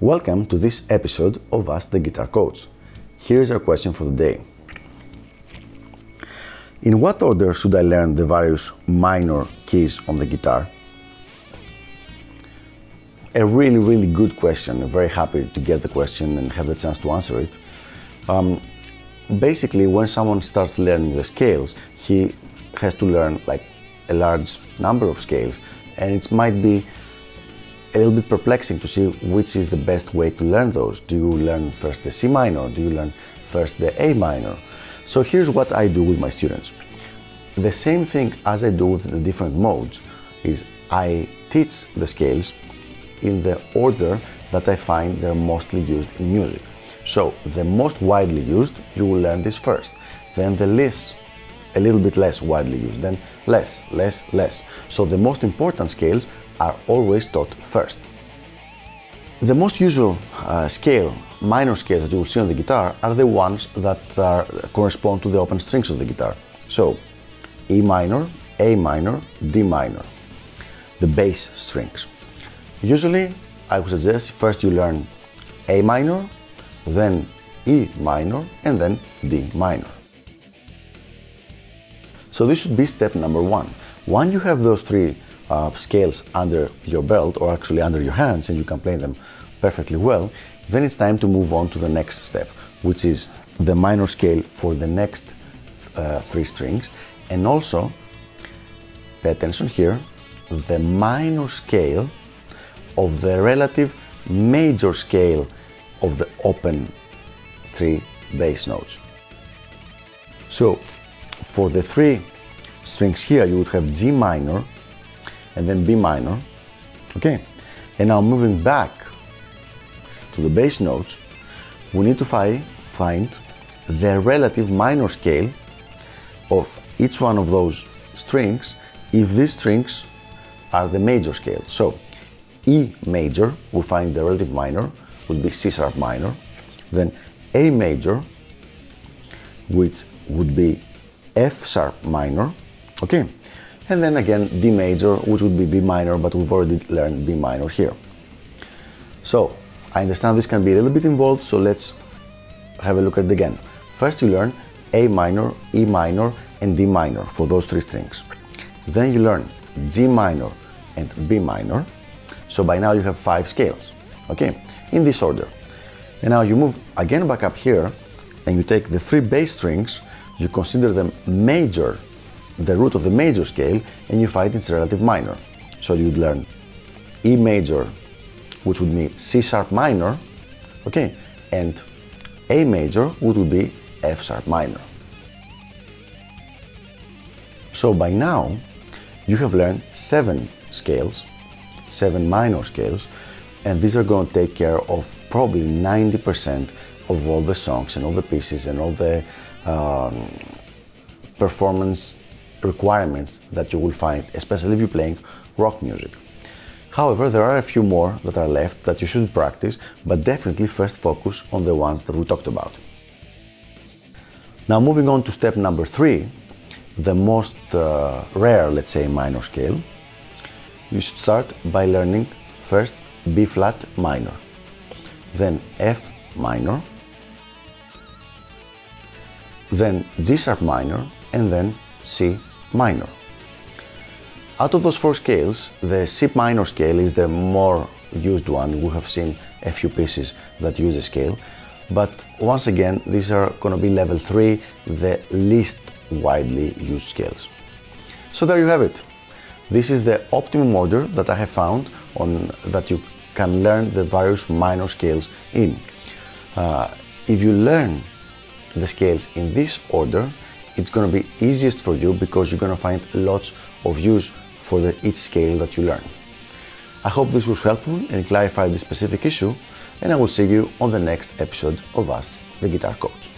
Welcome to this episode of Ask the Guitar Coach. Here is our question for the day. In what order should I learn the various minor keys on the guitar? A really, really good question. I'm very happy to get the question and have the chance to answer it. Um, basically, when someone starts learning the scales, he has to learn like a large number of scales, and it might be a little bit perplexing to see which is the best way to learn those. Do you learn first the C minor? Do you learn first the A minor? So here's what I do with my students. The same thing as I do with the different modes is I teach the scales in the order that I find they're mostly used in music. So the most widely used, you will learn this first. Then the less, a little bit less widely used, then less, less, less. So the most important scales are always taught first. The most usual uh, scale, minor scales that you will see on the guitar are the ones that are, correspond to the open strings of the guitar. So E minor, A minor, D minor, the bass strings. Usually I would suggest first you learn A minor, then E minor, and then D minor. So this should be step number one. Once you have those three uh, scales under your belt or actually under your hands and you can play them perfectly well, then it's time to move on to the next step, which is the minor scale for the next uh, three strings and also pay attention here the minor scale of the relative major scale of the open three bass notes. So for the three strings here you would have G minor and then B minor. Okay, and now moving back to the bass notes, we need to fi- find the relative minor scale of each one of those strings if these strings are the major scale. So E major, we find the relative minor, would be C sharp minor, then A major, which would be F sharp minor, okay, and then again D major, which would be B minor, but we've already learned B minor here. So I understand this can be a little bit involved, so let's have a look at it again. First you learn A minor, E minor, and D minor for those three strings. Then you learn G minor and B minor. So by now you have five scales, okay, in this order. And now you move again back up here and you take the three bass strings, you consider them major the root of the major scale and you find its relative minor. So you'd learn E major, which would be C sharp minor, okay, and A major, which would be F sharp minor. So by now, you have learned seven scales, seven minor scales, and these are going to take care of probably 90% of all the songs and all the pieces and all the um, performance requirements that you will find, especially if you're playing rock music. However, there are a few more that are left that you should practice, but definitely first focus on the ones that we talked about. Now, moving on to step number three, the most uh, rare, let's say, minor scale, you should start by learning first B flat minor, then F minor, then G sharp minor, and then C minor. Out of those four scales, the C minor scale is the more used one. We have seen a few pieces that use the scale, but once again, these are going to be level 3, the least widely used scales. So there you have it. This is the optimum order that I have found on that you can learn the various minor scales in. Uh, if you learn the scales in this order, it's going to be easiest for you because you're going to find lots of use for the, each scale that you learn. I hope this was helpful and clarified the specific issue, and I will see you on the next episode of Ask the Guitar Coach.